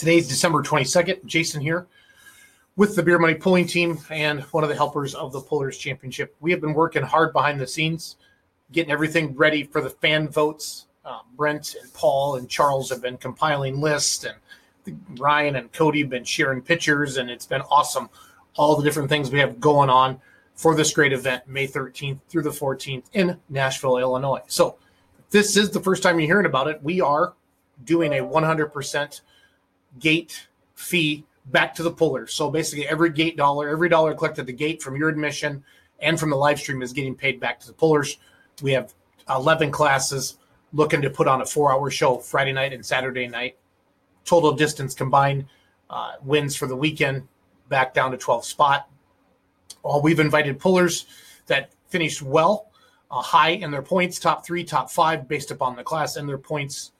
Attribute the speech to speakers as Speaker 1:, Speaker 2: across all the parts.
Speaker 1: Today's December 22nd. Jason here with the Beer Money Pulling Team and one of the helpers of the Pullers Championship. We have been working hard behind the scenes, getting everything ready for the fan votes. Um, Brent and Paul and Charles have been compiling lists, and Ryan and Cody have been sharing pictures, and it's been awesome. All the different things we have going on for this great event, May 13th through the 14th in Nashville, Illinois. So, this is the first time you're hearing about it, we are doing a 100% gate fee back to the pullers. So basically, every gate dollar, every dollar collected at the gate from your admission and from the live stream is getting paid back to the pullers. We have 11 classes looking to put on a four hour show Friday night and Saturday night. Total distance combined uh, wins for the weekend back down to 12 spot. All we've invited pullers that finished well, uh, high in their points, top three, top five, based upon the class and their points.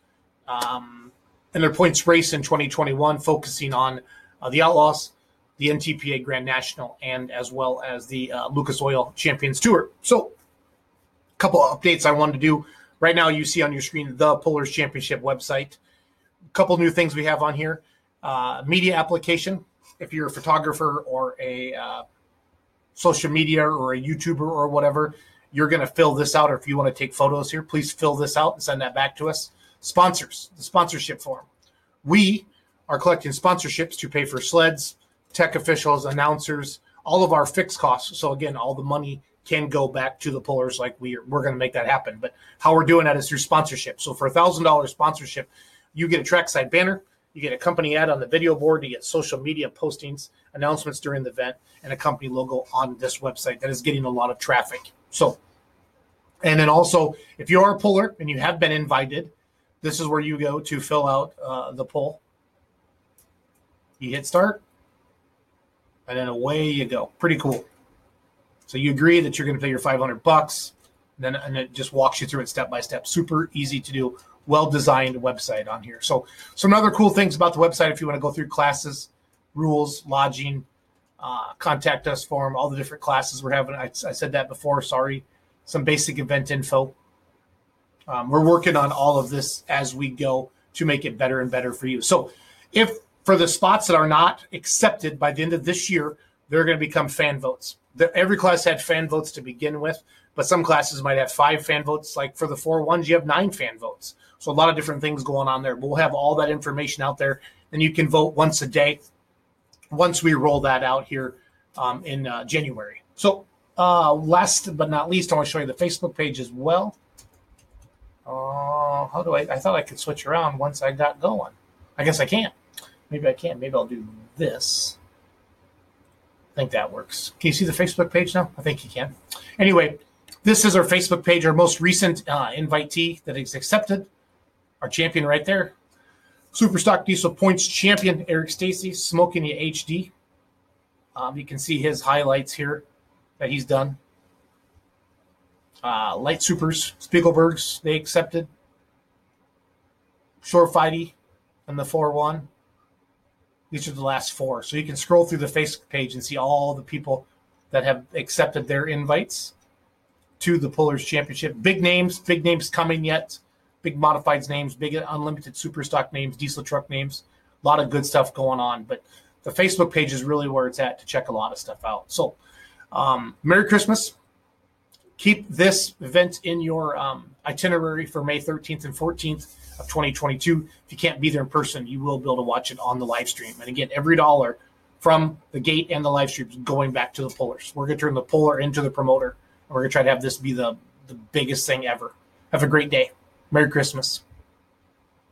Speaker 1: Um, and their points race in 2021, focusing on uh, the Outlaws, the NTPA Grand National, and as well as the uh, Lucas Oil Champions Tour. So, a couple of updates I wanted to do. Right now, you see on your screen the Pullers Championship website. A couple new things we have on here uh, media application. If you're a photographer or a uh, social media or a YouTuber or whatever, you're going to fill this out. Or if you want to take photos here, please fill this out and send that back to us sponsors, the sponsorship form. We are collecting sponsorships to pay for sleds, tech officials, announcers, all of our fixed costs. So again, all the money can go back to the pullers. Like we are, we're going to make that happen. But how we're doing that is through sponsorship. So for a thousand dollars sponsorship, you get a trackside banner, you get a company ad on the video board, you get social media postings, announcements during the event, and a company logo on this website that is getting a lot of traffic. So, and then also, if you are a puller and you have been invited, this is where you go to fill out uh, the poll. You hit start, and then away you go. Pretty cool. So you agree that you're going to pay your 500 bucks, and then and it just walks you through it step by step. Super easy to do. Well designed website on here. So some other cool things about the website if you want to go through classes, rules, lodging, uh, contact us form, all the different classes we're having. I, I said that before. Sorry. Some basic event info um, we're working on all of this as we go to make it better and better for you. So, if for the spots that are not accepted by the end of this year, they're going to become fan votes. The, every class had fan votes to begin with, but some classes might have five fan votes. Like for the four ones, you have nine fan votes. So a lot of different things going on there. But we'll have all that information out there, and you can vote once a day. Once we roll that out here um, in uh, January. So, uh, last but not least, I want to show you the Facebook page as well. How do I? I thought I could switch around once I got going. I guess I can't. Maybe I can't. Maybe I'll do this. I think that works. Can you see the Facebook page now? I think you can. Anyway, this is our Facebook page, our most recent uh, invitee that is accepted. Our champion right there. Superstock Diesel Points champion, Eric Stacy, smoking the HD. Um, you can see his highlights here that he's done uh, Light Supers, Spiegelbergs, they accepted. Shore Fighty and the 4 1. These are the last four. So you can scroll through the Facebook page and see all the people that have accepted their invites to the Pullers Championship. Big names, big names coming yet. Big modifieds names, big unlimited super stock names, diesel truck names. A lot of good stuff going on. But the Facebook page is really where it's at to check a lot of stuff out. So, um, Merry Christmas keep this event in your um, itinerary for May 13th and 14th of 2022. If you can't be there in person, you will be able to watch it on the live stream. And again, every dollar from the gate and the live stream is going back to the pullers. We're going to turn the puller into the promoter. And we're going to try to have this be the, the biggest thing ever. Have a great day. Merry Christmas.